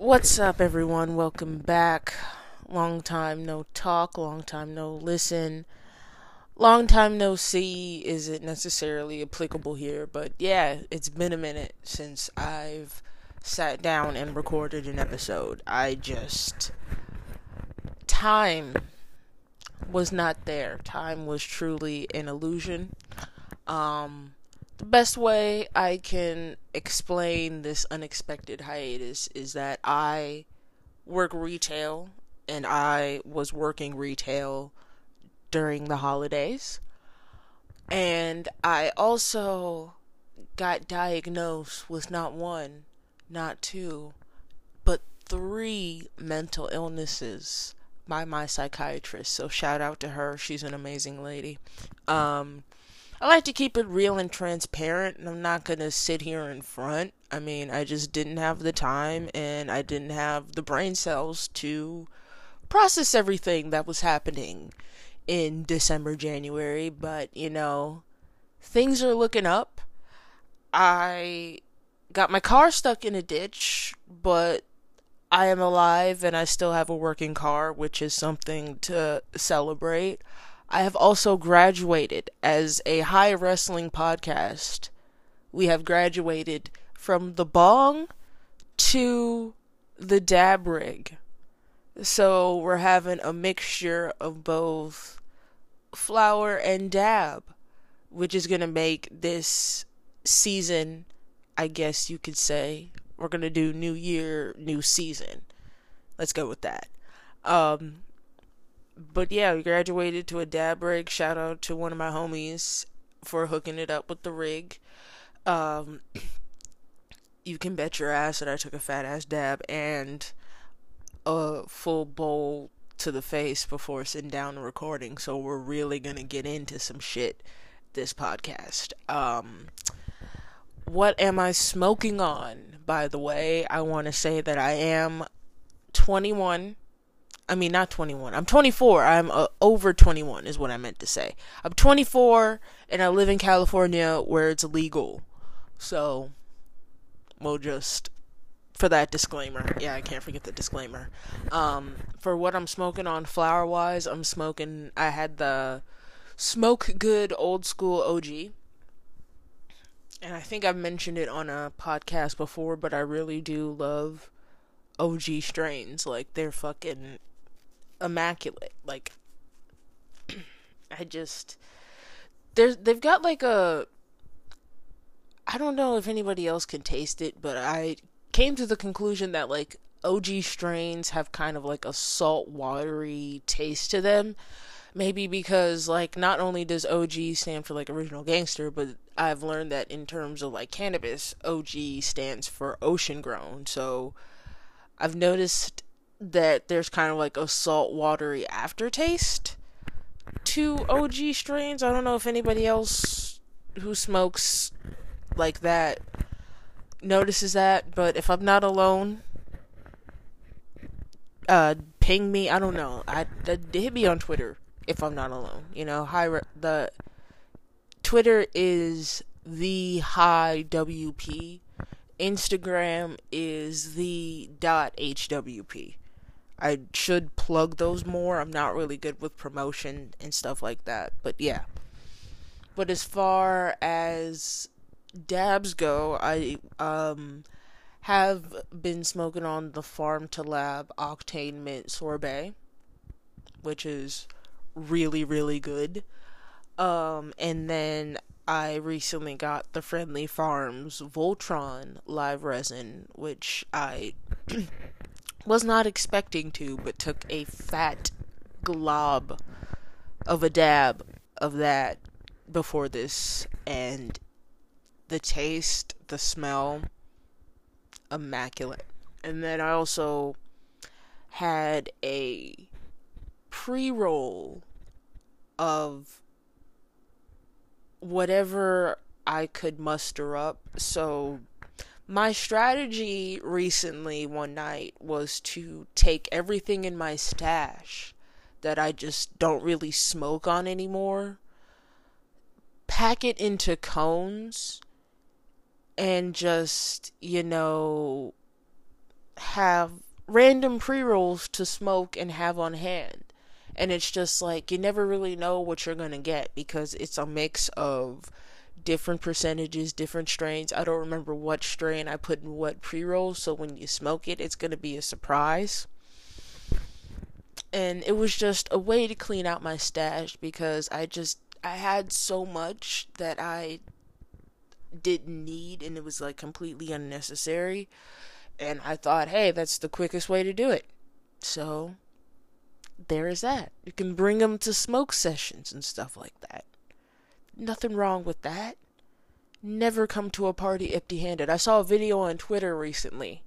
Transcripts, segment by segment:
What's up, everyone? Welcome back. Long time no talk, long time no listen. Long time no see isn't necessarily applicable here, but yeah, it's been a minute since I've sat down and recorded an episode. I just. Time was not there. Time was truly an illusion. Um the best way I can explain this unexpected hiatus is that I work retail and I was working retail during the holidays. And I also got diagnosed with not one, not two, but three mental illnesses by my psychiatrist. So shout out to her. She's an amazing lady. Um I like to keep it real and transparent, and I'm not gonna sit here in front. I mean, I just didn't have the time and I didn't have the brain cells to process everything that was happening in December, January, but you know, things are looking up. I got my car stuck in a ditch, but I am alive and I still have a working car, which is something to celebrate. I have also graduated as a high wrestling podcast. We have graduated from the bong to the dab rig. So we're having a mixture of both flower and dab, which is going to make this season, I guess you could say, we're going to do new year, new season. Let's go with that. Um, but yeah, we graduated to a dab rig. Shout out to one of my homies for hooking it up with the rig. Um, you can bet your ass that I took a fat ass dab and a full bowl to the face before sitting down and recording. So we're really gonna get into some shit this podcast. Um, what am I smoking on? By the way, I want to say that I am 21 I mean, not 21. I'm 24. I'm uh, over 21, is what I meant to say. I'm 24 and I live in California where it's legal. So, we'll just. For that disclaimer. Yeah, I can't forget the disclaimer. Um, for what I'm smoking on flower wise, I'm smoking. I had the Smoke Good Old School OG. And I think I've mentioned it on a podcast before, but I really do love OG strains. Like, they're fucking immaculate. Like I just there's they've got like a I don't know if anybody else can taste it, but I came to the conclusion that like OG strains have kind of like a salt watery taste to them. Maybe because like not only does OG stand for like original gangster, but I've learned that in terms of like cannabis, OG stands for ocean grown. So I've noticed that there's kind of like a salt watery aftertaste to OG strains. I don't know if anybody else who smokes like that notices that, but if I'm not alone, uh, ping me. I don't know. I uh, hit me on Twitter if I'm not alone. You know, hi the Twitter is the high WP. Instagram is the dot HWP. I should plug those more. I'm not really good with promotion and stuff like that. But yeah. But as far as dabs go, I um have been smoking on the Farm to Lab Octane Mint Sorbet, which is really really good. Um and then I recently got the Friendly Farms Voltron live resin, which I was not expecting to, but took a fat glob of a dab of that before this, and the taste, the smell, immaculate. And then I also had a pre roll of whatever I could muster up. So my strategy recently one night was to take everything in my stash that I just don't really smoke on anymore, pack it into cones, and just, you know, have random pre rolls to smoke and have on hand. And it's just like you never really know what you're going to get because it's a mix of different percentages, different strains. I don't remember what strain I put in what pre rolls, so when you smoke it, it's going to be a surprise. And it was just a way to clean out my stash because I just I had so much that I didn't need and it was like completely unnecessary. And I thought, hey, that's the quickest way to do it. So there is that. You can bring them to smoke sessions and stuff like that. Nothing wrong with that. Never come to a party empty handed. I saw a video on Twitter recently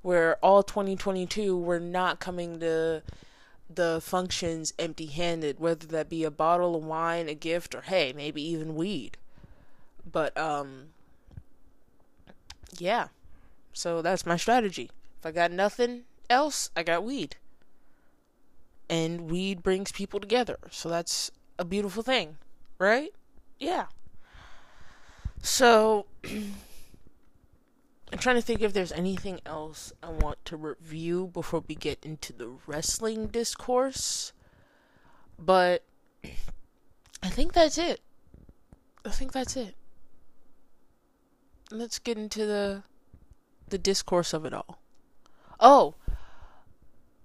where all 2022 were not coming to the functions empty handed, whether that be a bottle of wine, a gift, or hey, maybe even weed. But, um, yeah. So that's my strategy. If I got nothing else, I got weed. And weed brings people together. So that's a beautiful thing, right? Yeah. So, I'm trying to think if there's anything else I want to review before we get into the wrestling discourse. But I think that's it. I think that's it. Let's get into the the discourse of it all. Oh,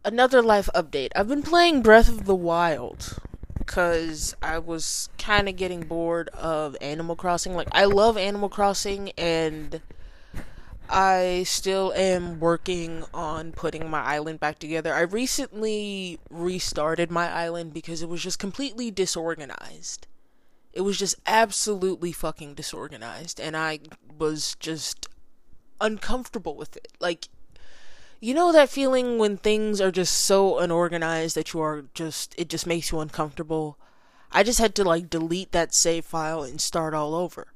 another life update. I've been playing Breath of the Wild because I was kind of getting bored of Animal Crossing. Like, I love Animal Crossing, and I still am working on putting my island back together. I recently restarted my island because it was just completely disorganized. It was just absolutely fucking disorganized, and I was just uncomfortable with it. Like, you know that feeling when things are just so unorganized that you are just it just makes you uncomfortable. I just had to like delete that save file and start all over.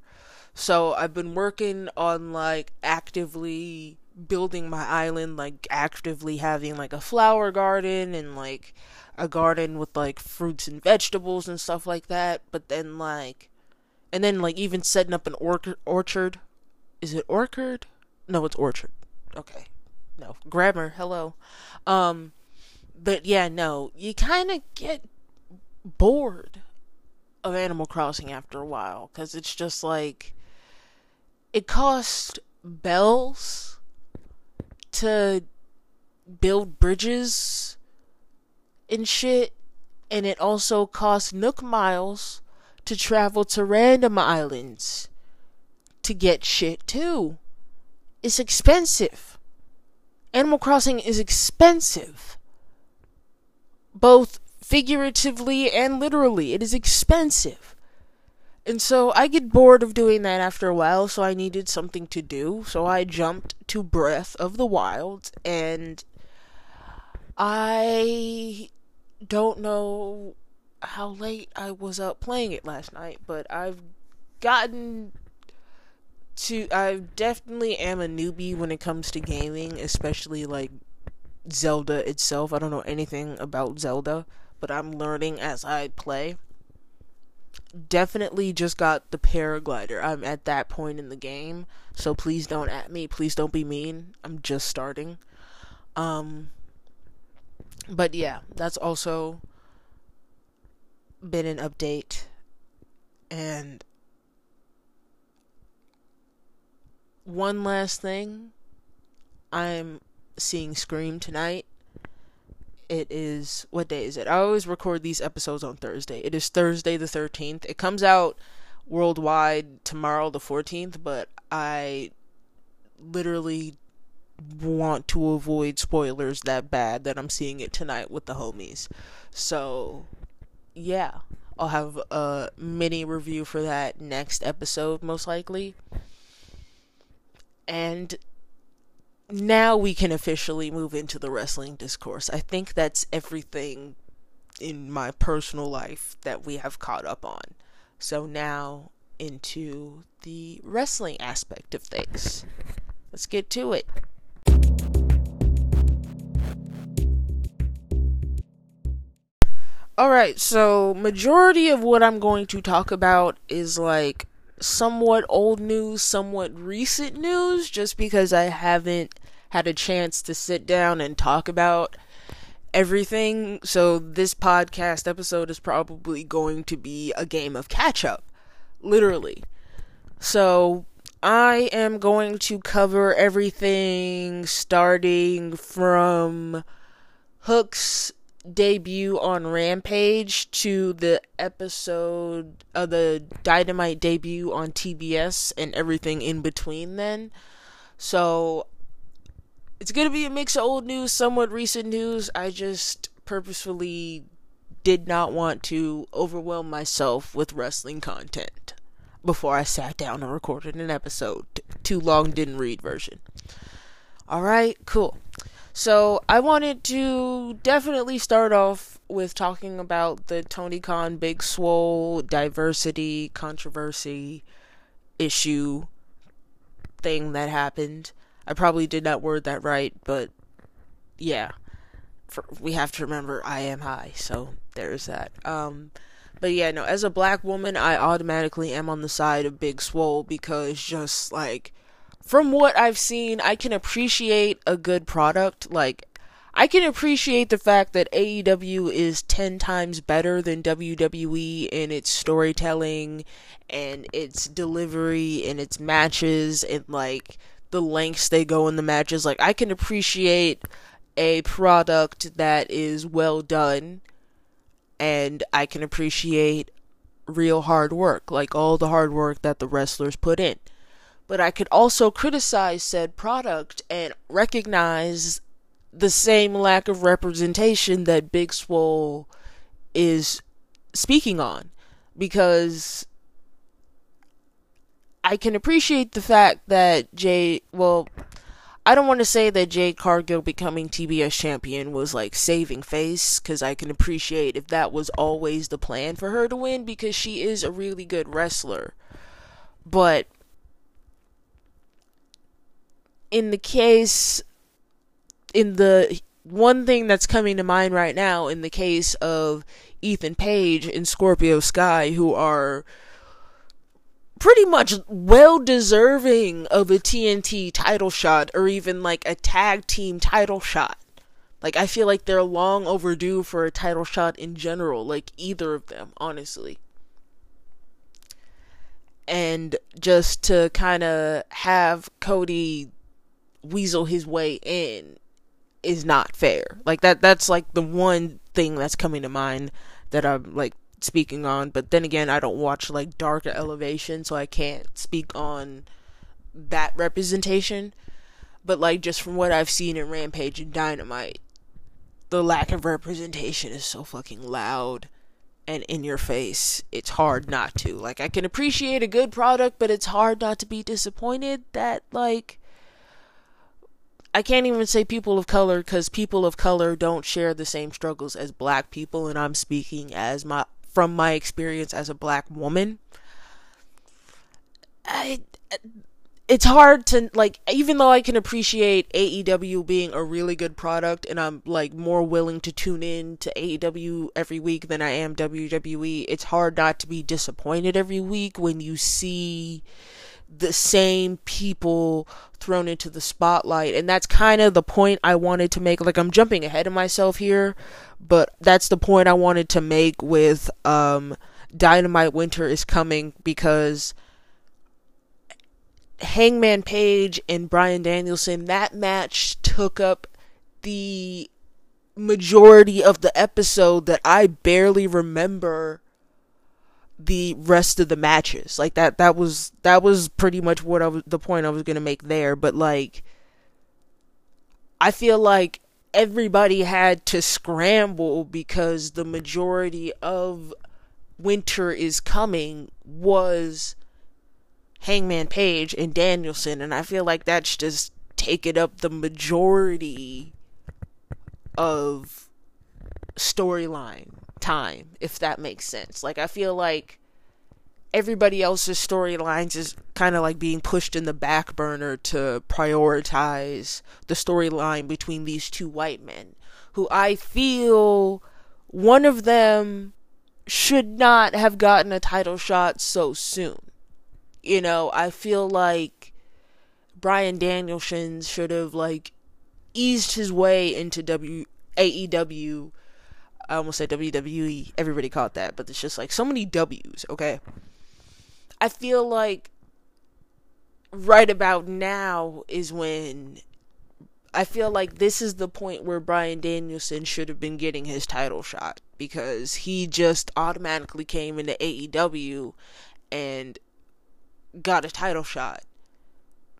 So I've been working on like actively building my island, like actively having like a flower garden and like a garden with like fruits and vegetables and stuff like that. But then like, and then like even setting up an or- orchard. Is it orchard? No, it's orchard. Okay, no grammar. Hello. Um but yeah no you kind of get bored of animal crossing after a while because it's just like it costs bells to build bridges and shit and it also costs nook miles to travel to random islands to get shit too. It's expensive Animal Crossing is expensive. Both figuratively and literally. It is expensive. And so I get bored of doing that after a while, so I needed something to do. So I jumped to Breath of the Wild, and I don't know how late I was up playing it last night, but I've gotten to I definitely am a newbie when it comes to gaming, especially like Zelda itself. I don't know anything about Zelda, but I'm learning as I play. Definitely just got the paraglider. I'm at that point in the game, so please don't at me. Please don't be mean. I'm just starting. Um but yeah, that's also been an update and one last thing. I'm seeing Scream tonight. It is what day is it? I always record these episodes on Thursday. It is Thursday the 13th. It comes out worldwide tomorrow the 14th, but I literally want to avoid spoilers that bad that I'm seeing it tonight with the homies. So, yeah, I'll have a mini review for that next episode most likely. And now we can officially move into the wrestling discourse. I think that's everything in my personal life that we have caught up on. So now into the wrestling aspect of things. Let's get to it. Alright, so majority of what I'm going to talk about is like somewhat old news, somewhat recent news, just because I haven't had a chance to sit down and talk about everything. So this podcast episode is probably going to be a game of catch up, literally. So I am going to cover everything starting from Hook's debut on Rampage to the episode of the Dynamite debut on TBS and everything in between then. So it's going to be a mix of old news, somewhat recent news. I just purposefully did not want to overwhelm myself with wrestling content before I sat down and recorded an episode. Too long, didn't read version. Alright, cool. So I wanted to definitely start off with talking about the Tony Khan Big Swole diversity controversy issue thing that happened. I probably did not word that right, but yeah. For, we have to remember I am high, so there's that. Um but yeah, no, as a black woman, I automatically am on the side of Big Swole because just like from what I've seen, I can appreciate a good product. Like, I can appreciate the fact that AEW is 10 times better than WWE in its storytelling and its delivery and its matches and like the lengths they go in the matches. Like, I can appreciate a product that is well done and I can appreciate real hard work, like all the hard work that the wrestlers put in but I could also criticize said product and recognize the same lack of representation that Big Swole is speaking on because I can appreciate the fact that Jay well I don't want to say that Jade Cargill becoming TBS champion was like saving face because I can appreciate if that was always the plan for her to win because she is a really good wrestler. But in the case in the one thing that's coming to mind right now in the case of Ethan Page and Scorpio Sky who are pretty much well deserving of a TNT title shot or even like a tag team title shot. Like I feel like they're long overdue for a title shot in general, like either of them, honestly. And just to kind of have Cody weasel his way in is not fair. Like that that's like the one thing that's coming to mind that I'm like speaking on, but then again, I don't watch like Dark or Elevation, so I can't speak on that representation. But like just from what I've seen in Rampage and Dynamite, the lack of representation is so fucking loud and in your face. It's hard not to. Like I can appreciate a good product, but it's hard not to be disappointed that like I can't even say people of color because people of color don't share the same struggles as black people, and I'm speaking as my from my experience as a black woman. I, it's hard to like even though I can appreciate AEW being a really good product and I'm like more willing to tune in to AEW every week than I am WWE, it's hard not to be disappointed every week when you see the same people thrown into the spotlight. And that's kind of the point I wanted to make. Like I'm jumping ahead of myself here but that's the point I wanted to make with um Dynamite Winter is coming because Hangman Page and Brian Danielson that match took up the majority of the episode that I barely remember the rest of the matches. Like that that was that was pretty much what I was the point I was going to make there, but like I feel like everybody had to scramble because the majority of winter is coming was Hangman Page and Danielson. And I feel like that's just taken up the majority of storyline time, if that makes sense. Like I feel like everybody else's storylines is kind of like being pushed in the back burner to prioritize the storyline between these two white men who I feel one of them should not have gotten a title shot so soon. You know, I feel like Brian Danielson should have like eased his way into W AEW. I almost said WWE. Everybody called that, but it's just like so many W's. Okay. I feel like right about now is when I feel like this is the point where Brian Danielson should have been getting his title shot because he just automatically came into AEW and got a title shot.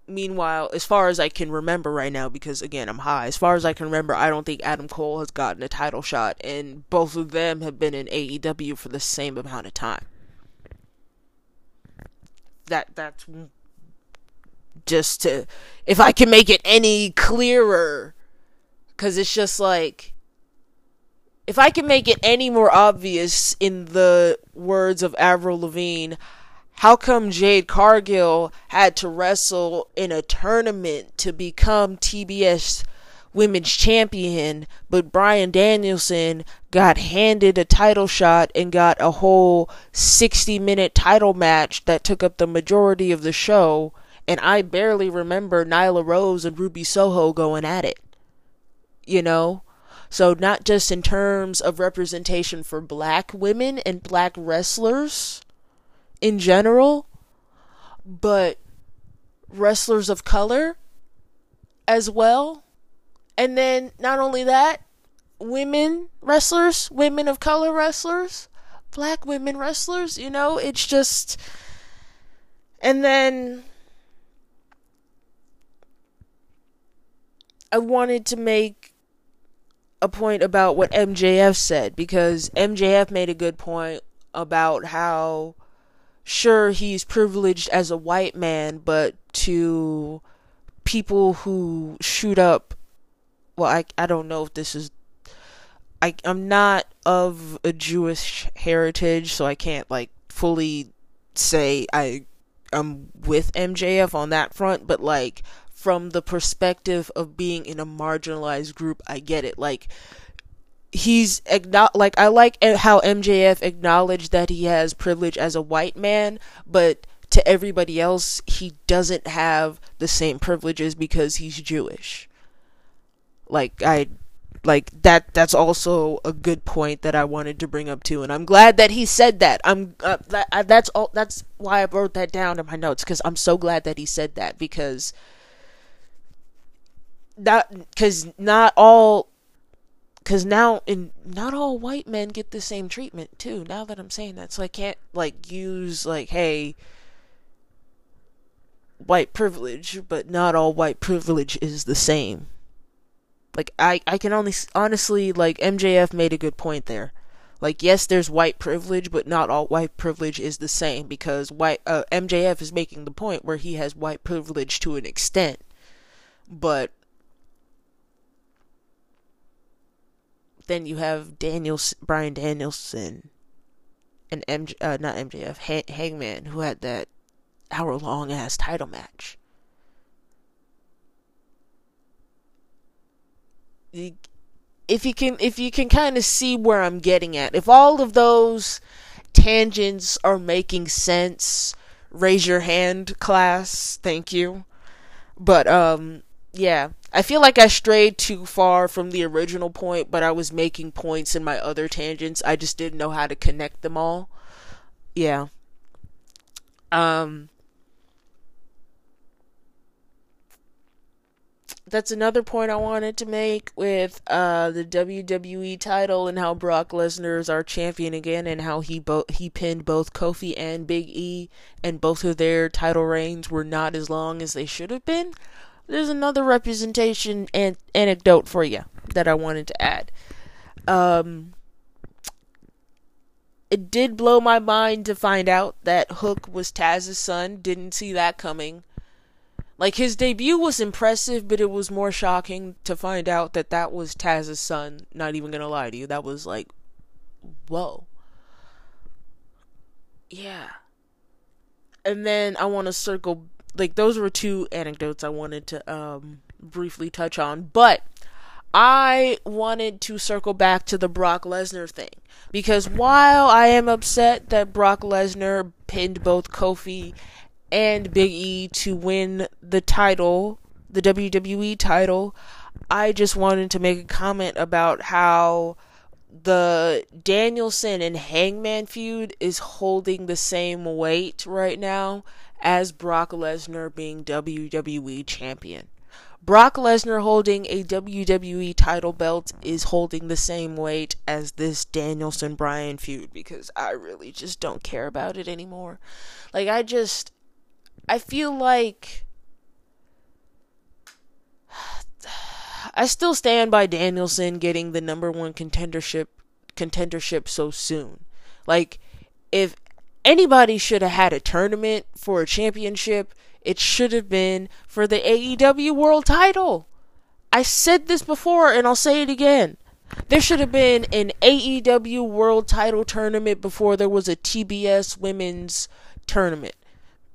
Meanwhile, as far as I can remember right now, because again, I'm high, as far as I can remember, I don't think Adam Cole has gotten a title shot, and both of them have been in AEW for the same amount of time. That that's just to if I can make it any clearer cuz it's just like if I can make it any more obvious in the words of Avril Lavigne, how come Jade Cargill had to wrestle in a tournament to become TBS women's champion, but Brian Danielson got handed a title shot and got a whole 60 minute title match that took up the majority of the show and I barely remember Nyla Rose and Ruby Soho going at it. You know? So, not just in terms of representation for black women and black wrestlers in general, but wrestlers of color as well. And then, not only that, women wrestlers, women of color wrestlers, black women wrestlers, you know, it's just. And then I wanted to make a point about what MJF said because MJF made a good point about how sure he's privileged as a white man, but to people who shoot up well I I don't know if this is I I'm not of a Jewish heritage, so I can't like fully say I I'm with MJF on that front, but like from the perspective of being in a marginalized group, I get it. Like he's like I like how MJF acknowledged that he has privilege as a white man, but to everybody else he doesn't have the same privileges because he's Jewish. Like I like that that's also a good point that I wanted to bring up too and I'm glad that he said that. I'm uh, that, that's all that's why I wrote that down in my notes cuz I'm so glad that he said that because not because not all because now in not all white men get the same treatment too now that i'm saying that. So i can't like use like hey white privilege but not all white privilege is the same. Like i i can only honestly like mjf made a good point there. Like yes there's white privilege but not all white privilege is the same because white uh, mjf is making the point where he has white privilege to an extent. But then you have Daniel Bryan Danielson and MJ, uh, not MJF ha- Hangman who had that hour long ass title match. If you can, if you can kind of see where I'm getting at, if all of those tangents are making sense, raise your hand, class. Thank you. But um, yeah, I feel like I strayed too far from the original point, but I was making points in my other tangents. I just didn't know how to connect them all. Yeah. Um that's another point I wanted to make with uh, the WWE title and how Brock Lesnar is our champion again, and how he bo- he pinned both Kofi and Big E, and both of their title reigns were not as long as they should have been there's another representation and anecdote for you that I wanted to add. Um, it did blow my mind to find out that Hook was Taz's son. Didn't see that coming. Like his debut was impressive, but it was more shocking to find out that that was Taz's son. Not even gonna lie to you, that was like, whoa. Yeah. And then I want to circle like those were two anecdotes I wanted to um, briefly touch on, but I wanted to circle back to the Brock Lesnar thing because while I am upset that Brock Lesnar pinned both Kofi and Big E to win the title, the WWE title, I just wanted to make a comment about how the Danielson and Hangman feud is holding the same weight right now as Brock Lesnar being WWE champion. Brock Lesnar holding a WWE title belt is holding the same weight as this Danielson Bryan feud because I really just don't care about it anymore. Like, I just. I feel like. I still stand by Danielson getting the number one contendership contendership so soon. Like, if anybody should have had a tournament for a championship, it should have been for the AEW World title. I said this before and I'll say it again. There should have been an AEW World title tournament before there was a TBS women's tournament.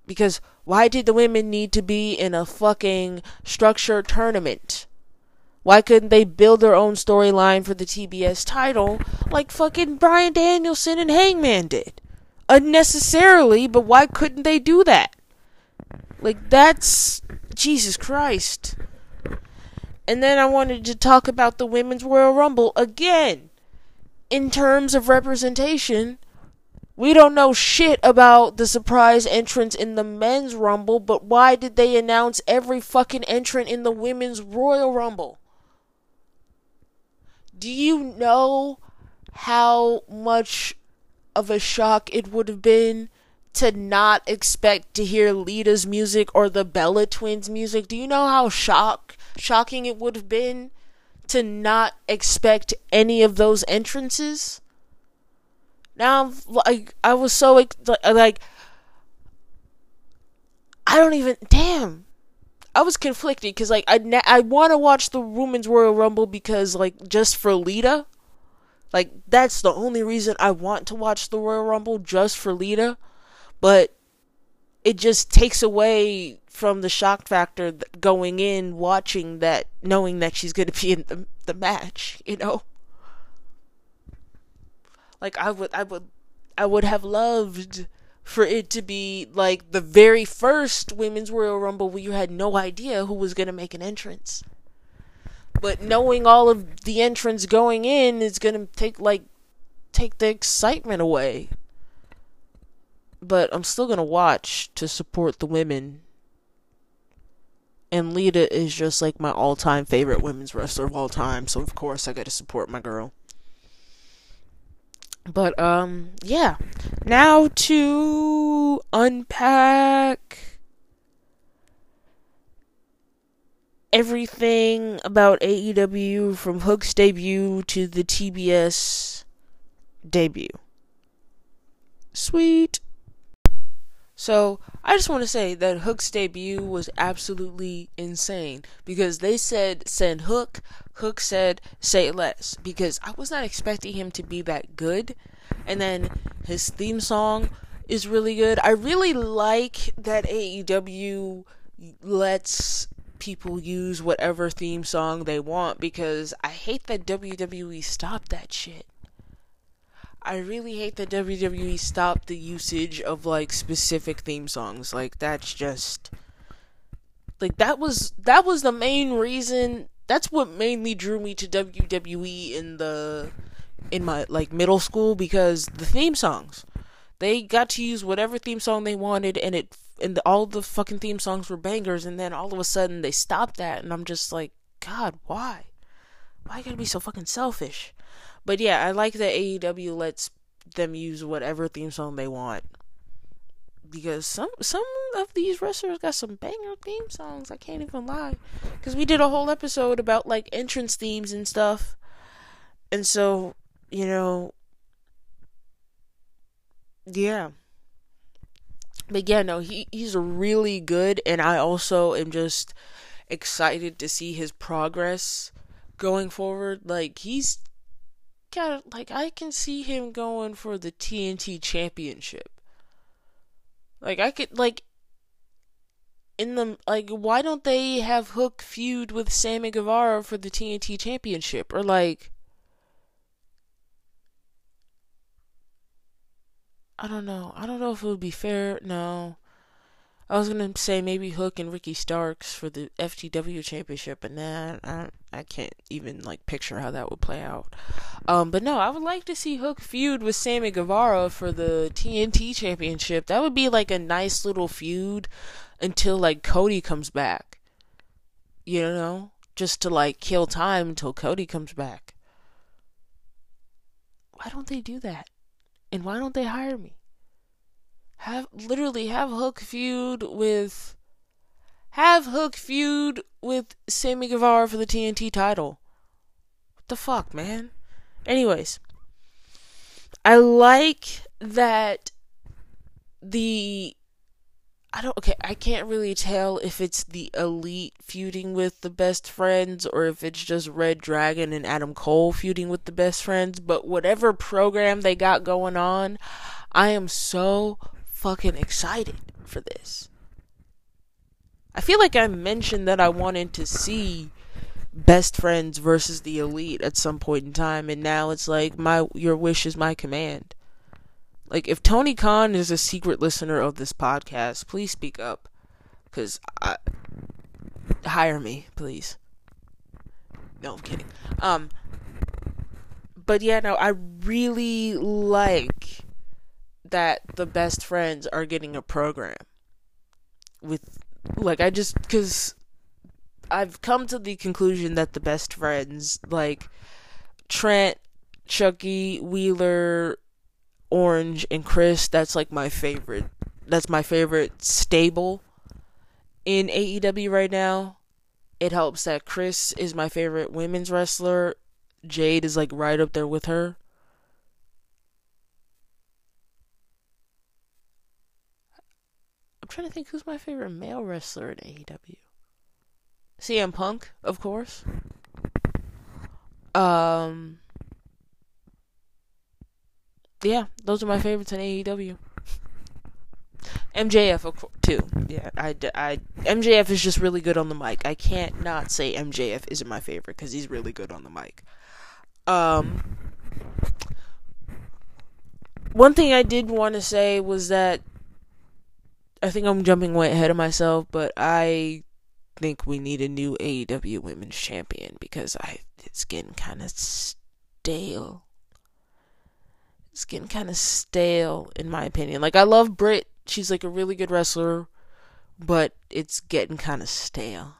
Because why did the women need to be in a fucking structured tournament? Why couldn't they build their own storyline for the TBS title like fucking Brian Danielson and Hangman did? Unnecessarily, but why couldn't they do that? Like, that's. Jesus Christ. And then I wanted to talk about the Women's Royal Rumble again. In terms of representation, we don't know shit about the surprise entrance in the Men's Rumble, but why did they announce every fucking entrant in the Women's Royal Rumble? Do you know how much of a shock it would have been to not expect to hear Lita's music or the Bella Twins music. Do you know how shock shocking it would have been to not expect any of those entrances? Now, like I was so like I don't even damn. I was conflicted because like I I want to watch the Women's Royal Rumble because like just for Lita. Like that's the only reason I want to watch the Royal Rumble just for Lita. But it just takes away from the shock factor going in watching that knowing that she's going to be in the, the match you know? Like i would i would i would have loved for it to be like the very first women's royal rumble where you had no idea who was going to make an entrance but knowing all of the entrants going in is to take like take the excitement away but I'm still gonna watch to support the women. And Lita is just like my all time favorite women's wrestler of all time, so of course I gotta support my girl. But um yeah. Now to unpack everything about AEW from Hook's debut to the TBS debut. Sweet. So I just want to say that Hook's debut was absolutely insane because they said send Hook, Hook said say less because I was not expecting him to be that good, and then his theme song is really good. I really like that AEW lets people use whatever theme song they want because I hate that WWE stopped that shit. I really hate that WWE stopped the usage of like specific theme songs. Like that's just like that was that was the main reason that's what mainly drew me to WWE in the in my like middle school because the theme songs. They got to use whatever theme song they wanted and it and all the fucking theme songs were bangers and then all of a sudden they stopped that and I'm just like god, why? Why you gotta be so fucking selfish? But yeah, I like that AEW lets them use whatever theme song they want. Because some some of these wrestlers got some banger theme songs. I can't even lie. Because we did a whole episode about like entrance themes and stuff. And so, you know, yeah. But yeah, no, he he's really good, and I also am just excited to see his progress going forward. Like he's got like I can see him going for the TNT championship. Like I could like in the like why don't they have Hook feud with Sammy Guevara for the TNT championship or like I don't know. I don't know if it would be fair. No. I was gonna say maybe Hook and Ricky Starks for the FTW championship, but nah, I, I can't even like picture how that would play out. Um, but no, I would like to see Hook feud with Sammy Guevara for the TNT Championship. That would be like a nice little feud until like Cody comes back. You know, just to like kill time until Cody comes back. Why don't they do that? And why don't they hire me? Have literally have Hook feud with have Hook feud with Sammy Guevara for the TNT title. What the fuck, man? Anyways, I like that the I don't okay, I can't really tell if it's the elite feuding with the best friends or if it's just Red Dragon and Adam Cole feuding with the best friends, but whatever program they got going on, I am so fucking excited for this. I feel like I mentioned that I wanted to see best friends versus the elite at some point in time and now it's like my your wish is my command. Like, if Tony Khan is a secret listener of this podcast, please speak up. Because I. Hire me, please. No, I'm kidding. Um. But yeah, no, I really like that the best friends are getting a program. With. Like, I just. Because. I've come to the conclusion that the best friends, like. Trent, Chucky, Wheeler, Orange and Kris, that's like my favorite. That's my favorite stable in AEW right now. It helps that Kris is my favorite women's wrestler. Jade is like right up there with her. I'm trying to think who's my favorite male wrestler in AEW. CM Punk, of course. Um yeah, those are my favorites in AEW. MJF of course, too. Yeah, I, I MJF is just really good on the mic. I can't not say MJF isn't my favorite because he's really good on the mic. Um, one thing I did want to say was that I think I'm jumping way ahead of myself, but I think we need a new AEW Women's Champion because I it's getting kind of stale it's getting kind of stale in my opinion. Like I love Britt, she's like a really good wrestler, but it's getting kind of stale.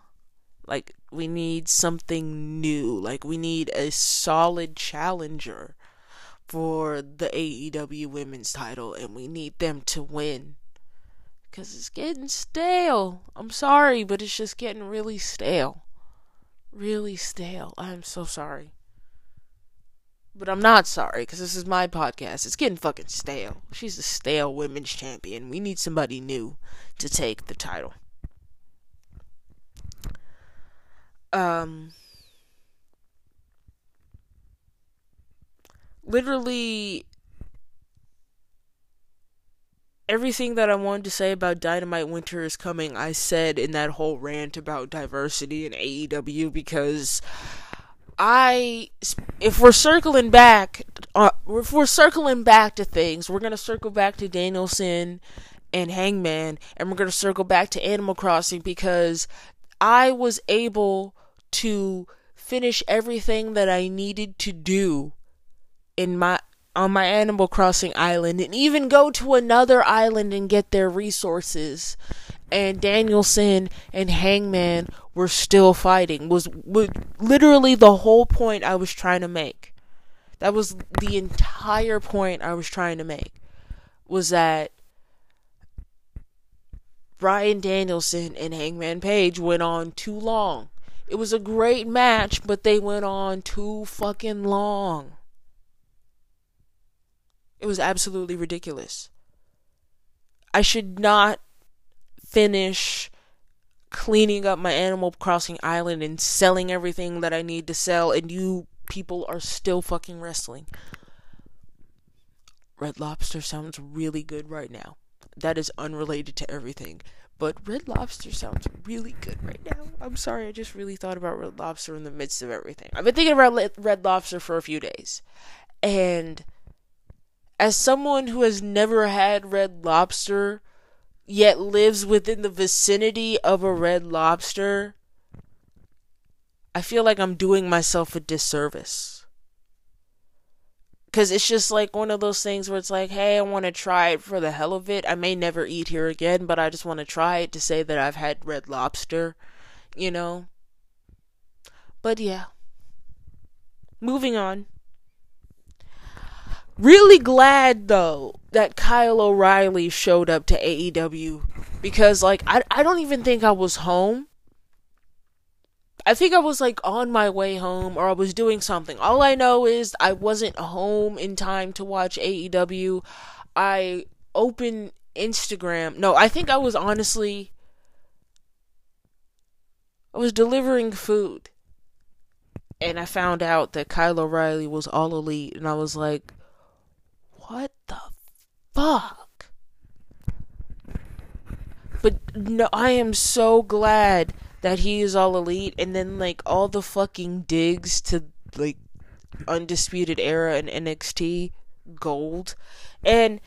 Like we need something new. Like we need a solid challenger for the AEW women's title and we need them to win. Cuz it's getting stale. I'm sorry, but it's just getting really stale. Really stale. I'm so sorry. But I'm not sorry because this is my podcast. It's getting fucking stale. She's a stale women's champion. We need somebody new to take the title. Um, literally everything that I wanted to say about Dynamite Winter is coming. I said in that whole rant about diversity in AEW because I if we're circling back, uh, if we're circling back to things, we're gonna circle back to Danielson and Hangman, and we're gonna circle back to Animal Crossing because I was able to finish everything that I needed to do in my on my Animal Crossing island and even go to another island and get their resources and Danielson and Hangman were still fighting was, was literally the whole point I was trying to make. That was the entire point I was trying to make. Was that Brian Danielson and Hangman Page went on too long. It was a great match, but they went on too fucking long. It was absolutely ridiculous. I should not finish cleaning up my Animal Crossing island and selling everything that I need to sell, and you people are still fucking wrestling. Red Lobster sounds really good right now. That is unrelated to everything. But Red Lobster sounds really good right now. I'm sorry, I just really thought about Red Lobster in the midst of everything. I've been thinking about Red Lobster for a few days. And as someone who has never had Red Lobster, yet lives within the vicinity of a red lobster, I feel like I'm doing myself a disservice. Because it's just like one of those things where it's like, hey, I want to try it for the hell of it. I may never eat here again, but I just want to try it to say that I've had red lobster, you know? But yeah. Moving on. Really glad though that Kyle O'Reilly showed up to AEW because like I I don't even think I was home. I think I was like on my way home or I was doing something. All I know is I wasn't home in time to watch AEW. I opened Instagram. No, I think I was honestly I was delivering food. And I found out that Kyle O'Reilly was all elite and I was like fuck? But no, I am so glad that he is all elite, and then like all the fucking digs to like undisputed era and NXT gold, and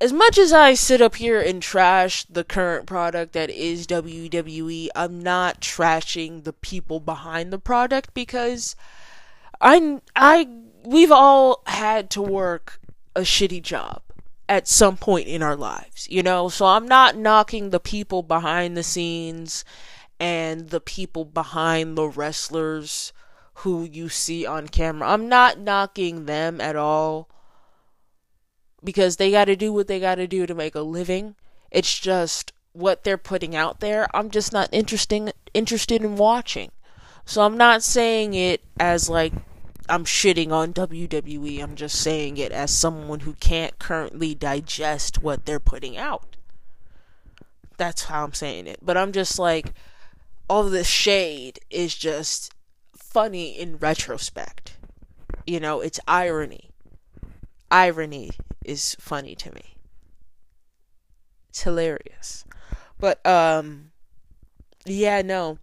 as much as I sit up here and trash the current product that is WWE, I'm not trashing the people behind the product because I I we've all had to work a shitty job at some point in our lives, you know? So I'm not knocking the people behind the scenes and the people behind the wrestlers who you see on camera. I'm not knocking them at all because they got to do what they got to do to make a living. It's just what they're putting out there. I'm just not interesting interested in watching. So I'm not saying it as like I'm shitting on WWE. I'm just saying it as someone who can't currently digest what they're putting out. That's how I'm saying it. But I'm just like, all this shade is just funny in retrospect. You know, it's irony. Irony is funny to me. It's hilarious. But, um, yeah, no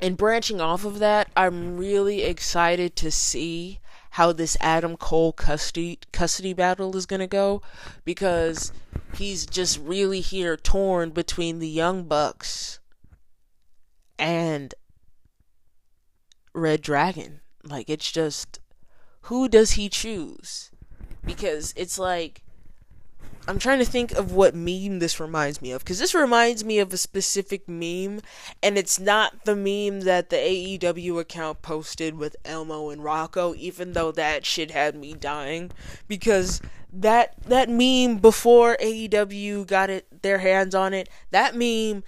and branching off of that, I'm really excited to see how this Adam Cole custody custody battle is gonna go because he's just really here torn between the Young Bucks and Red Dragon. Like it's just who does he choose? Because it's like I'm trying to think of what meme this reminds me of because this reminds me of a specific meme, and it's not the meme that the AEW account posted with Elmo and Rocco, even though that shit had me dying because that that meme before AEW got it their hands on it, that meme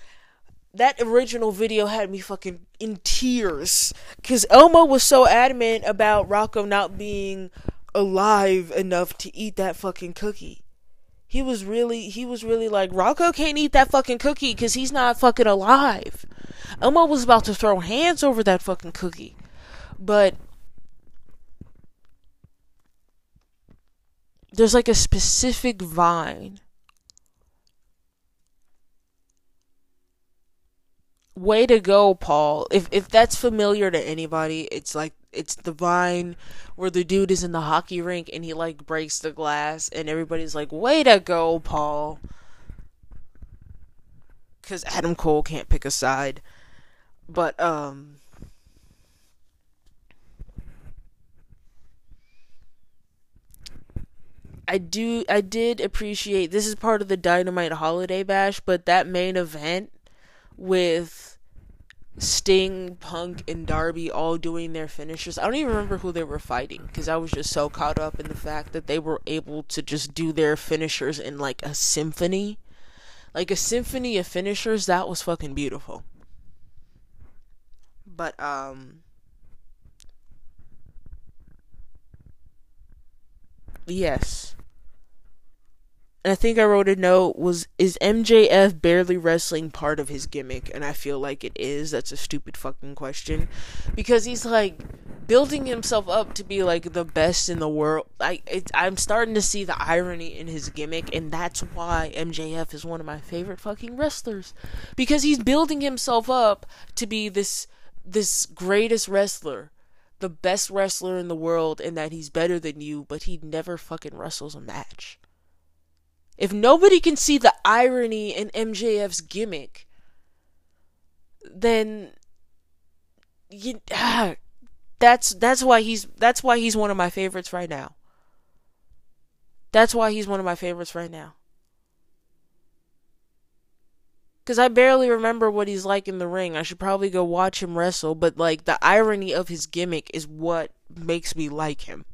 that original video had me fucking in tears because Elmo was so adamant about Rocco not being alive enough to eat that fucking cookie he was really he was really like Rocco can't eat that fucking cookie because he's not fucking alive. Elmo was about to throw hands over that fucking cookie, but there's like a specific vine. Way to go, Paul. If if that's familiar to anybody, it's like it's the vine where the dude is in the hockey rink and he like breaks the glass and everybody's like, "Way to go, Paul." Cuz Adam Cole can't pick a side. But um I do I did appreciate this is part of the Dynamite Holiday Bash, but that main event with Sting, Punk, and Darby all doing their finishers. I don't even remember who they were fighting because I was just so caught up in the fact that they were able to just do their finishers in like a symphony. Like a symphony of finishers, that was fucking beautiful. But, um. Yes and I think I wrote a note was is MJF barely wrestling part of his gimmick? And I feel like it is. That's a stupid fucking question. Because he's like building himself up to be like the best in the world. I it, I'm starting to see the irony in his gimmick and that's why MJF is one of my favorite fucking wrestlers. Because he's building himself up to be this this greatest wrestler the best wrestler in the world and that he's better than you but he never fucking wrestles a match if nobody can see the irony in MJF's gimmick, then you, ah, that's that's why he's that's why he's one of my favorites right now. That's why he's one of my favorites right now. Cuz I barely remember what he's like in the ring. I should probably go watch him wrestle, but like the irony of his gimmick is what makes me like him.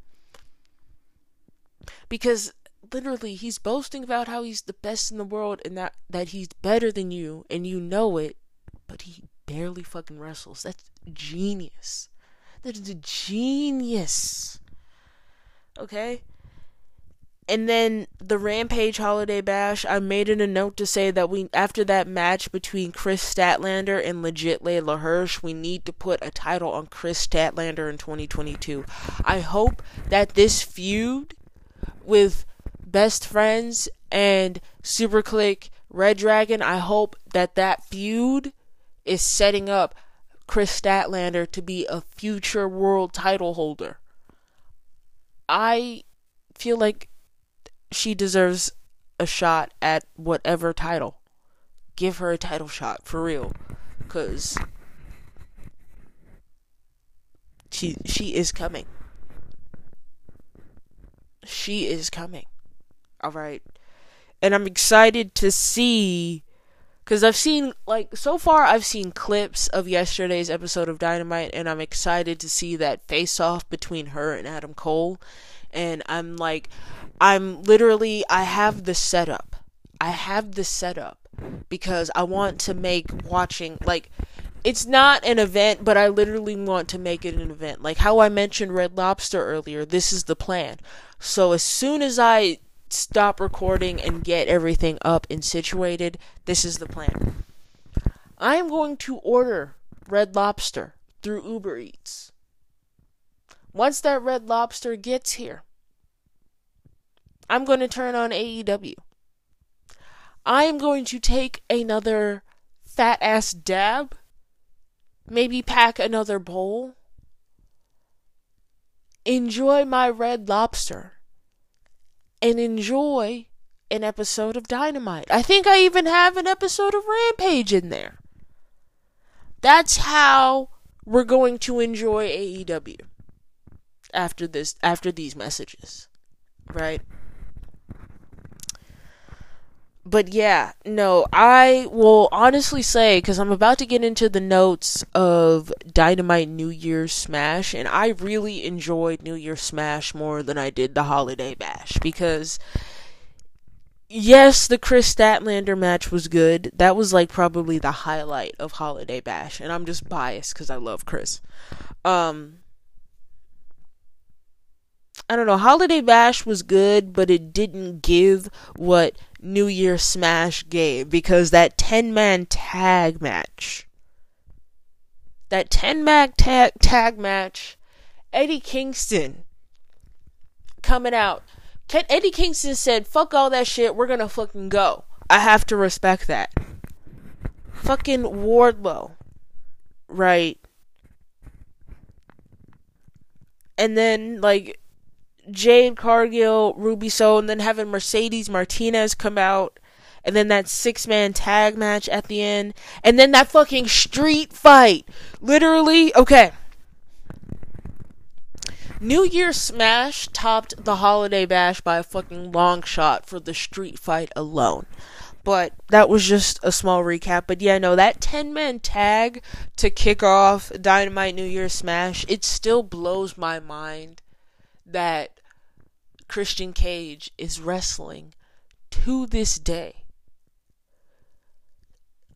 Because literally he's boasting about how he's the best in the world and that that he's better than you and you know it, but he barely fucking wrestles. That's genius. That is genius. Okay? And then the Rampage Holiday Bash, I made it a note to say that we after that match between Kris Statlander and legit Leyla Hirsch, we need to put a title on Kris Statlander in 2022. I hope that this feud with Best Friends and Super Kliq Red Dragon, I hope that that feud is setting up Kris Statlander to be a future world title holder. I feel like she deserves a shot at whatever title. Give her a title shot for real, cause she she is coming. She is coming. All right, and I'm excited to see because I've seen, like, so far I've seen clips of yesterday's episode of Dynamite, and I'm excited to see that face off between her and Adam Cole. And I'm like, I'm literally, I have the setup. I have the setup because I want to make watching, like, it's not an event, but I literally want to make it an event. Like how I mentioned Red Lobster earlier, this is the plan. So as soon as I stop recording and get everything up and situated, this is the plan. I am going to order Red Lobster through Uber Eats. Once that Red Lobster gets here, I'm going to turn on AEW. I am going to take another fat ass dab, maybe pack another bowl, enjoy my Red Lobster and enjoy an episode of Dynamite. I think I even have an episode of Rampage in there. That's how we're going to enjoy AEW after this after these messages. Right? But yeah, no, I will honestly say because I'm about to get into the notes of Dynamite New Year's Smash, and I really enjoyed New Year's Smash more than I did the Holiday Bash because. Yes, the Kris Statlander match was good. That was like probably the highlight of Holiday Bash, and I'm just biased because I love Kris. Um, I don't know. Holiday Bash was good, but it didn't give what New Year Smash game because that 10 man tag match, that 10 man tag, tag match, Eddie Kingston coming out. Eddie Kingston said, fuck all that shit, we're gonna fucking go. I have to respect that. Fucking Wardlow. Right. And then, like, Jade Cargill, Ruby Soho, and then having Mercedes Martinez come out, and then that six man tag match at the end, and then that fucking street fight. Literally, okay. New Year Smash topped the Holiday Bash by a fucking long shot for the street fight alone. But that was just a small recap. But yeah, no, that 10 man tag to kick off Dynamite New Year Smash, it still blows my mind that Christian Cage is wrestling to this day.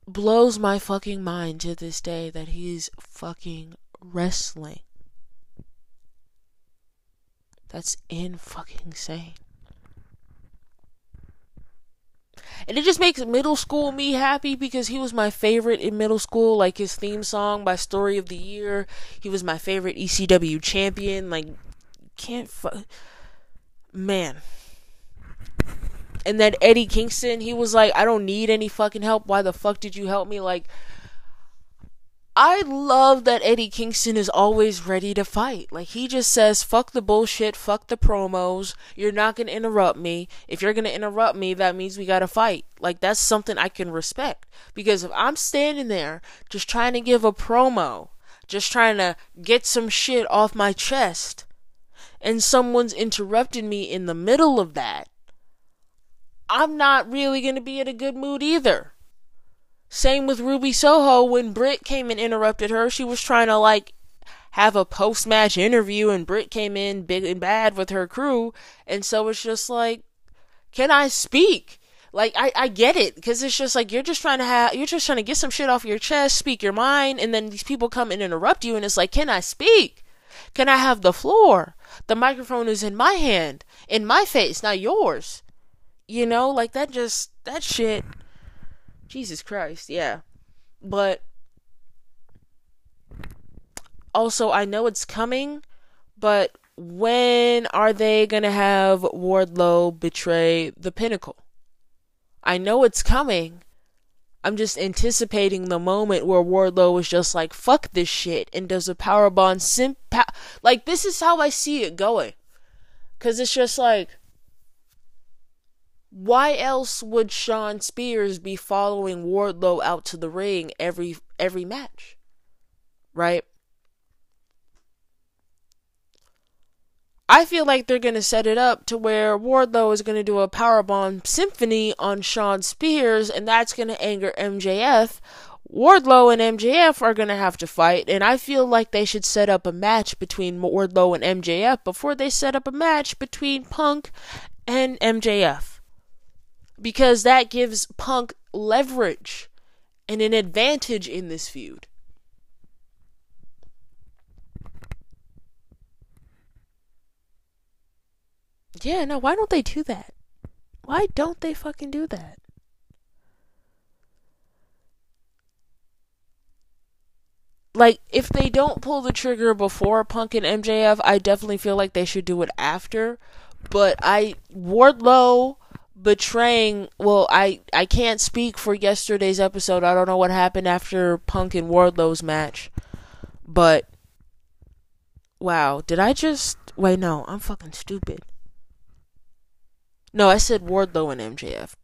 Blows my fucking mind to this day that he's fucking wrestling. That's in fucking insane. And it just makes middle school me happy because he was my favorite in middle school. Like his theme song by Story of the Year. He was my favorite ECW champion. Like, can't fu- man. And then Eddie Kingston, he was like, I don't need any fucking help. Why the fuck did you help me? Like, I love that Eddie Kingston is always ready to fight. Like, he just says, fuck the bullshit, fuck the promos. You're not gonna interrupt me. If you're gonna interrupt me, that means we gotta fight. Like, that's something I can respect. Because if I'm standing there just trying to give a promo just trying to get some shit off my chest, and someone's interrupted me in the middle of that, I'm not really going to be in a good mood either. Same with Ruby Soho when Britt came and interrupted her. She was trying to like have a post match interview and Britt came in big and bad with her crew. And so it's just like, can I speak? Like I, I get it because it's just like you're just trying to have you're just trying to get some shit off your chest, speak your mind, and then these people come and interrupt you, and it's like, can I speak? Can I have the floor? The microphone is in my hand, in my face, not yours. You know, like that just that shit. Jesus Christ, yeah. But also I know it's coming, but when are they going to have Wardlow betray the pinnacle? I know it's coming. I'm just anticipating the moment where Wardlow is just like, fuck this shit, and does a powerbomb simp. like, this is how I see it going. Because it's just like, why else would Shawn Spears be following Wardlow out to the ring every every match? Right? I feel like they're going to set it up to where Wardlow is going to do a powerbomb symphony on Shawn Spears, and that's going to anger MJF. Wardlow and MJF are going to have to fight, and I feel like they should set up a match between Wardlow and MJF before they set up a match between Punk and MJF. Because that gives Punk leverage and an advantage in this feud. Yeah, no, why don't they do that? Why don't they fucking do that? Like, if they don't pull the trigger before Punk and MJF, I definitely feel like they should do it after. But I, Wardlow betraying, well, I, I can't speak for yesterday's episode. I don't know what happened after Punk and Wardlow's match. But, wow, did I just, wait, no, I'm fucking stupid. No, I said Wardlow and MJF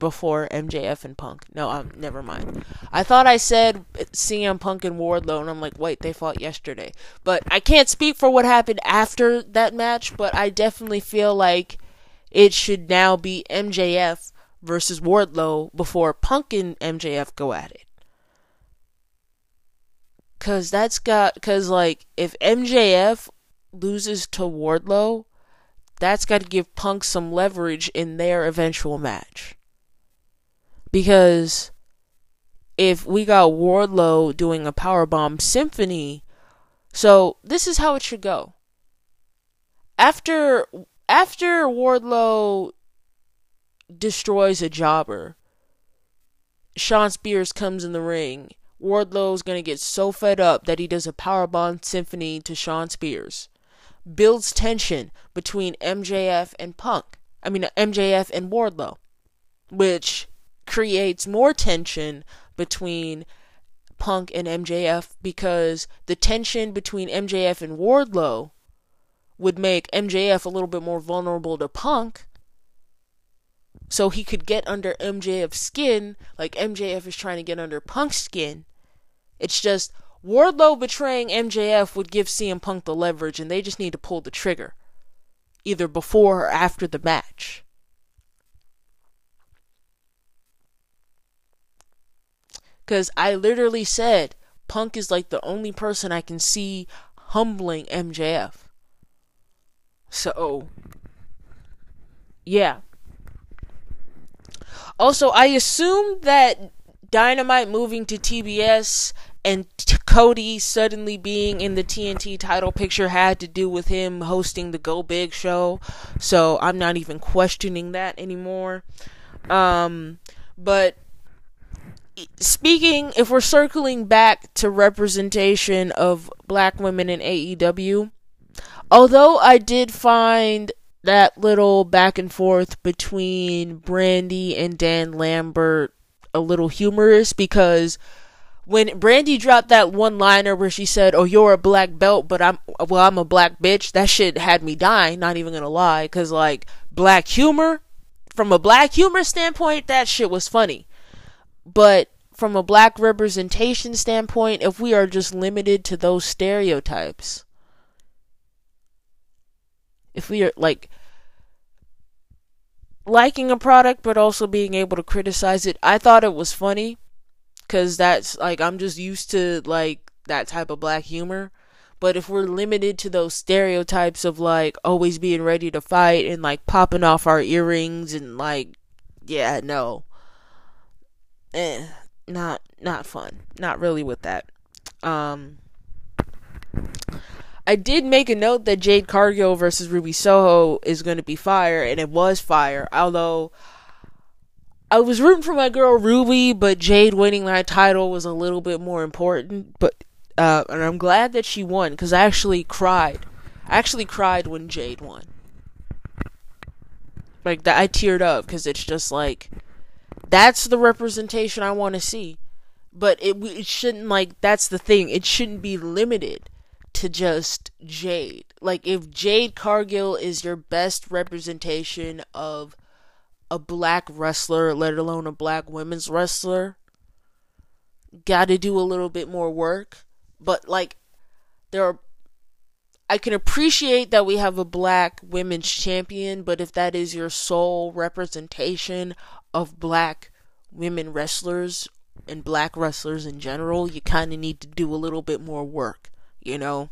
before MJF and Punk. No, um, never mind. I thought I said CM Punk and Wardlow, and I'm like, wait, they fought yesterday. But I can't speak for what happened after that match, but I definitely feel like it should now be MJF versus Wardlow before Punk and MJF go at it. Cause that's got, cause like, if MJF loses to Wardlow, that's got to give Punk some leverage in their eventual match. Because if we got Wardlow doing a powerbomb symphony, so this is how it should go. After after Wardlow destroys a jobber, Shawn Spears comes in the ring. Wardlow's gonna get so fed up that he does a powerbomb symphony to Shawn Spears builds tension between MJF and Punk. I mean, uh, MJF and Wardlow, which creates more tension between Punk and MJF because the tension between MJF and Wardlow would make MJF a little bit more vulnerable to Punk. So he could get under MJF's skin like MJF is trying to get under Punk's skin. It's just Wardlow betraying MJF would give CM Punk the leverage, and they just need to pull the trigger, either before or after the match. Because I literally said Punk is like the only person I can see humbling MJF. So, yeah. Also, I assume that Dynamite moving to TBS and t- Cody suddenly being in the TNT title picture had to do with him hosting the Go Big show. So I'm not even questioning that anymore. Um, but speaking, if we're circling back to representation of black women in AEW, although I did find that little back and forth between Brandi and Dan Lambert a little humorous because when Brandi dropped that one liner where she said, "Oh, you're a black belt, but I'm well, I'm a black bitch." That shit had me dying. Not even gonna lie, cause like black humor, from a black humor standpoint, that shit was funny. But from a black representation standpoint if we are just limited to those stereotypes. If we are like liking a product but also being able to criticize it, I thought it was funny cuz that's like I'm just used to like that type of black humor. But if we're limited to those stereotypes of like always being ready to fight and like popping off our earrings and like yeah, no. Eh, not not fun. Not really with that. Um I did make a note that Jade Cargill versus Ruby Soho is going to be fire, and it was fire. Although I was rooting for my girl Ruby, but Jade winning that title was a little bit more important. But uh, and I'm glad that she won because I actually cried. I actually cried when Jade won. Like that, I teared up because it's just like that's the representation I want to see. But it it shouldn't like that's the thing. It shouldn't be limited to just Jade. Like if Jade Cargill is your best representation of a black wrestler, let alone a black women's wrestler, got to do a little bit more work but like there are I can appreciate that we have a black women's champion, but if that is your sole representation of black women wrestlers and black wrestlers in general, you kind of need to do a little bit more work, you know?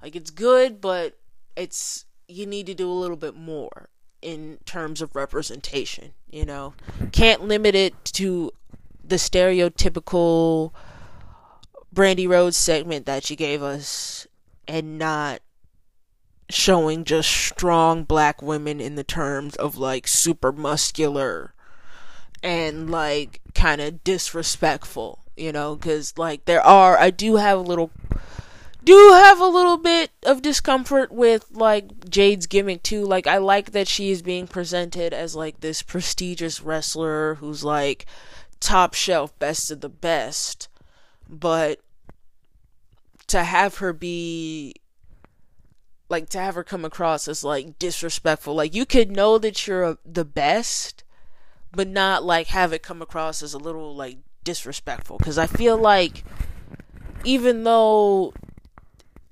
Like it's good, but it's you need to do a little bit more in terms of representation, you know? Can't limit it to the stereotypical Brandi Rhodes segment that she gave us and not showing just strong black women in the terms of like super muscular and like kind of disrespectful, you know, cuz like there are I do have a little do have a little bit of discomfort with like Jade's gimmick too. Like I like that she is being presented as like this prestigious wrestler who's like top shelf best of the best. But to have her be like to have her come across as like disrespectful like you could know that you're a, the best but not like have it come across as a little like disrespectful because i feel like even though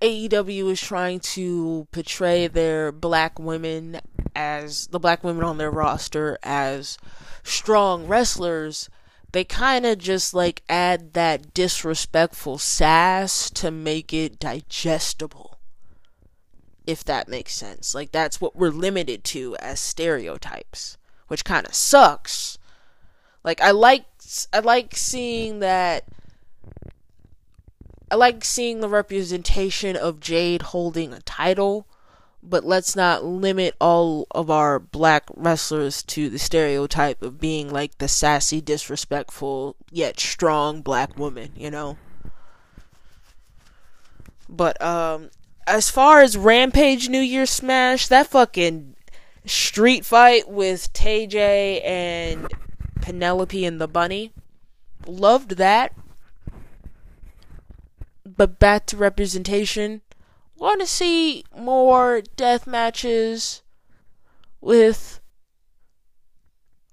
AEW is trying to portray their black women as the black women on their roster as strong wrestlers they kind of just like add that disrespectful sass to make it digestible. If that makes sense. Like that's what we're limited to as stereotypes, which kind of sucks. Like I like I like seeing that I like seeing the representation of Jade holding a title but let's not limit all of our black wrestlers to the stereotype of being like the sassy, disrespectful, yet strong black woman, you know? But, um, as far as Rampage New Year Smash, that fucking street fight with Tay J and Penelope and the Bunny, loved that. But to representation want to see more death matches with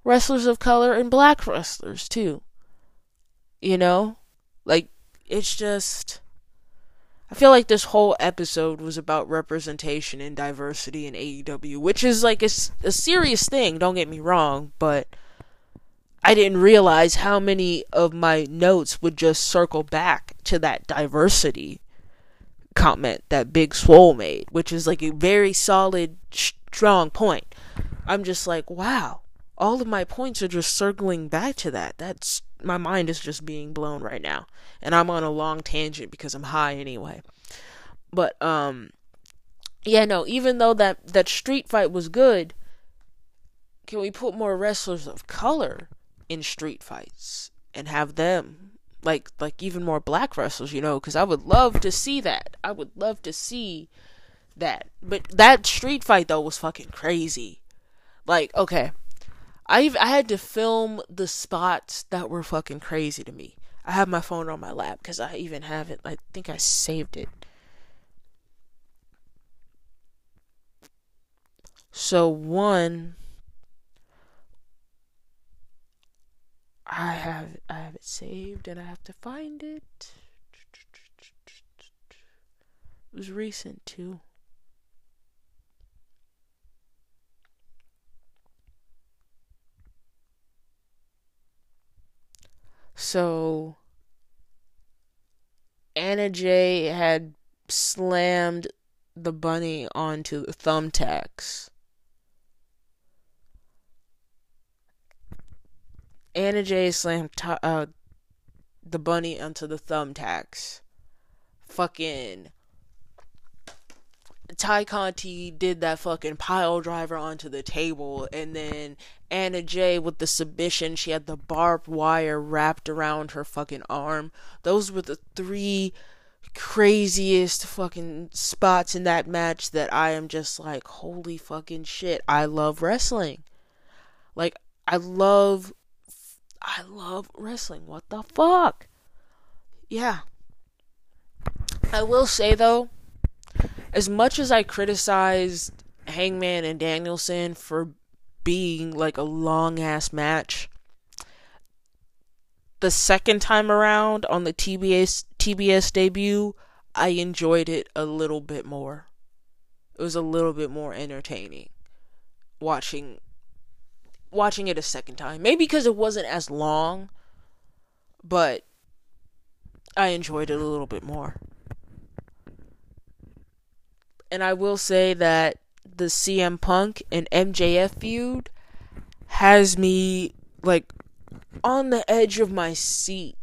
wrestlers of color and black wrestlers too. You know? Like it's just I feel like this whole episode was about representation and diversity in AEW, which is like a, a serious thing, don't get me wrong, but I didn't realize how many of my notes would just circle back to that diversity comment that Big Swole made, which is like a very solid, strong point. I'm just like, wow, all of my points are just circling back to that. That's my mind is just being blown right now, and I'm on a long tangent because I'm high anyway. But um, yeah, no. Even though that that street fight was good, can we put more wrestlers of color in street fights and have them like like even more black wrestlers, you know, because I would love to see that. I would love to see that. But that street fight though was fucking crazy. Like, okay, I I had to film the spots that were fucking crazy to me. I have my phone on my lap because I even have it. I think I saved it. So one I have I have it saved and I have to find it. It was recent too. So Anna Jay had slammed the bunny onto the thumbtacks. Anna Jay slammed t- uh, the bunny onto the thumbtacks. Fucking Tay Conti did that fucking pile driver onto the table, and then Anna Jay with the submission, she had the barbed wire wrapped around her fucking arm. Those were the three craziest fucking spots in that match that I am just like, holy fucking shit. I love wrestling. Like, I love, I love wrestling. What the fuck? Yeah. I will say though, as much as I criticized Hangman and Danielson for being like a long ass match, the second time around on the TBS TBS debut, I enjoyed it a little bit more. It was a little bit more entertaining watching watching it a second time. Maybe because it wasn't as long, but I enjoyed it a little bit more. And I will say that the CM Punk and MJF feud has me like on the edge of my seat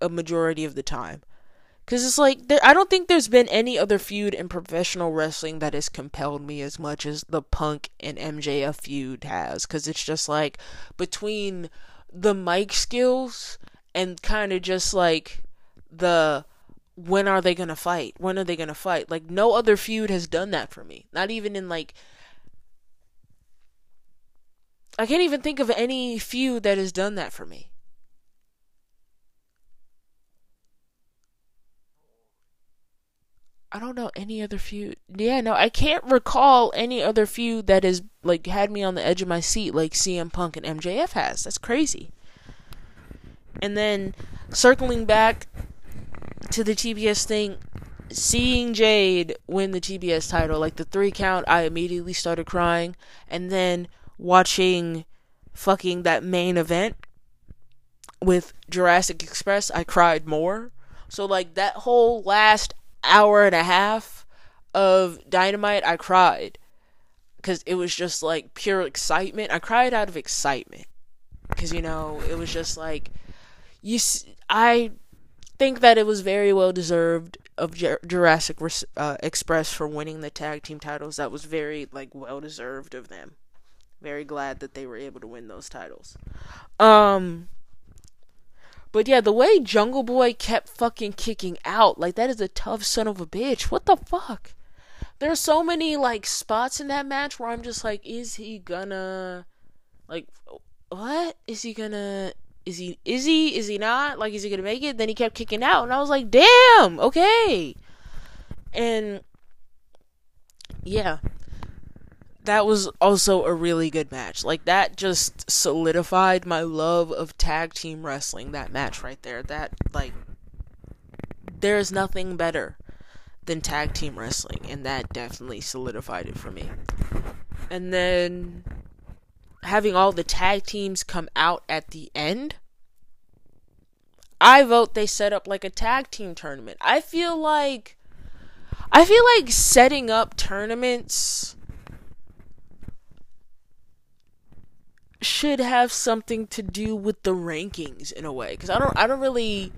a majority of the time. Cause it's like there, I don't think there's been any other feud in professional wrestling that has compelled me as much as the Punk and MJF feud has. Cause it's just like between the mic skills and kind of just like the when are they gonna fight? When are they gonna fight? Like no other feud has done that for me. Not even in like I can't even think of any feud that has done that for me. I don't know any other feud. Yeah, no, I can't recall any other feud that has like had me on the edge of my seat like CM Punk and MJF has. That's crazy. And then circling back to the TBS thing, seeing Jade win the TBS title, like the three count, I immediately started crying. And then watching fucking that main event with Jurassic Express, I cried more. So, like, that whole last hour and a half of Dynamite, I cried. Because it was just like pure excitement. I cried out of excitement. Because, you know, it was just like, you. I think that it was very well deserved of Jurassic uh, Express for winning the tag team titles. That was very like well deserved of them. Very glad that they were able to win those titles. Um but yeah, the way Jungle Boy kept fucking kicking out, like that is a tough son of a bitch. What the fuck? There's so many like spots in that match where I'm just like, is he gonna like what? Is he gonna is he is he is he not like is he gonna make it then he kept kicking out and i was like damn okay and yeah that was also a really good match. Like that just solidified my love of tag team wrestling that match right there. That like there's nothing better than tag team wrestling and that definitely solidified it for me. And then having all the tag teams come out at the end, I vote they set up like a tag team tournament. I feel like I feel like setting up tournaments should have something to do with the rankings in a way cuz I don't I don't really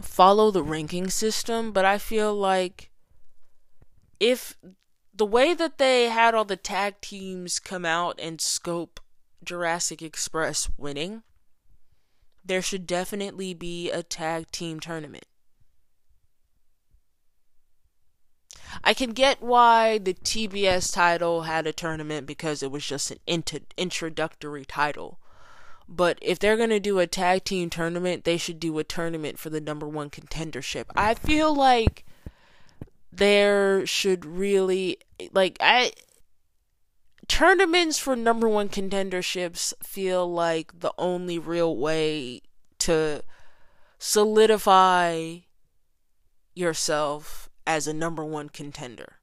follow the ranking system, but I feel like if the way that they had all the tag teams come out and scope Jurassic Express winning, there should definitely be a tag team tournament. I can get why the TBS title had a tournament because it was just an int- introductory title. But if they're going to do a tag team tournament, they should do a tournament for the number one contendership. I feel like there should really like I tournaments for number one contenderships feel like the only real way to solidify yourself as a number one contender.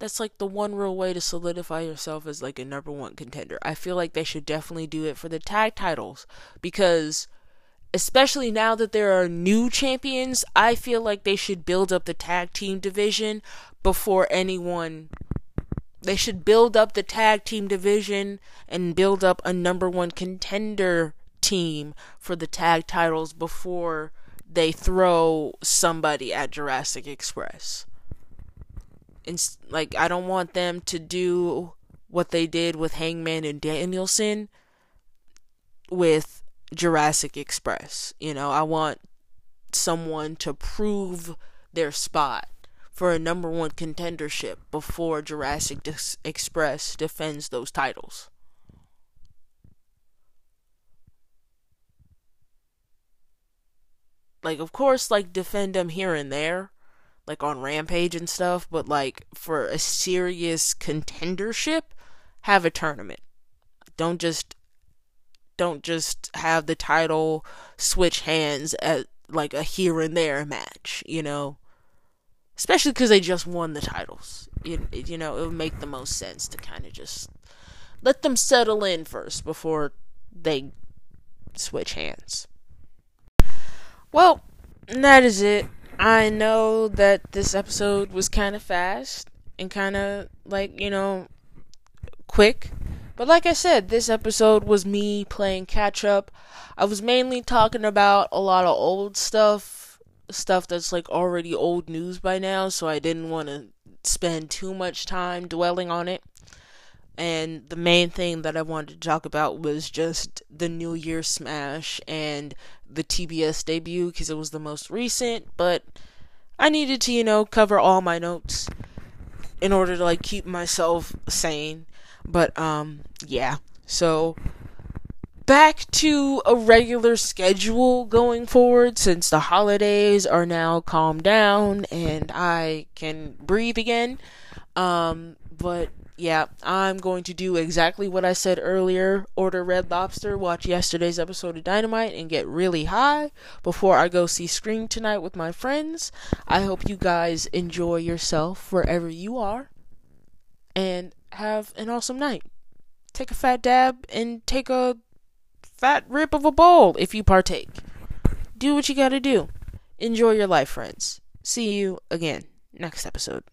That's like the one real way to solidify yourself as like a number one contender. I feel like they should definitely do it for the tag titles because especially now that there are new champions, I feel like they should build up the tag team division before anyone. They should build up the tag team division and build up a number one contender team for the tag titles before they throw somebody at Jurassic Express. Like I don't want them to do what they did with Hangman and Danielson with Jurassic Express. You know, I want someone to prove their spot for a number one contendership before Jurassic Dis- Express defends those titles. Like, of course, like, defend them here and there, like on Rampage and stuff, but like, for a serious contendership, have a tournament. Don't just don't just have the title switch hands at like a here and there match, you know. Especially because they just won the titles. You, you know, it would make the most sense to kind of just let them settle in first before they switch hands. Well, that is it. I know that this episode was kind of fast and kind of like, you know, quick. But like I said, this episode was me playing catch up. I was mainly talking about a lot of old stuff, stuff that's like already old news by now, so I didn't want to spend too much time dwelling on it. And the main thing that I wanted to talk about was just the New Year Smash and the TBS debut because it was the most recent, but I needed to, you know, cover all my notes in order to like keep myself sane. But um yeah. So back to a regular schedule going forward since the holidays are now calmed down and I can breathe again. Um but yeah, I'm going to do exactly what I said earlier. Order Red Lobster, watch yesterday's episode of Dynamite, and get really high before I go see Scream tonight with my friends. I hope you guys enjoy yourself wherever you are. And have an awesome night. Take a fat dab and take a fat rip of a bowl if you partake. Do what you gotta do. Enjoy your life, friends. See you again next episode.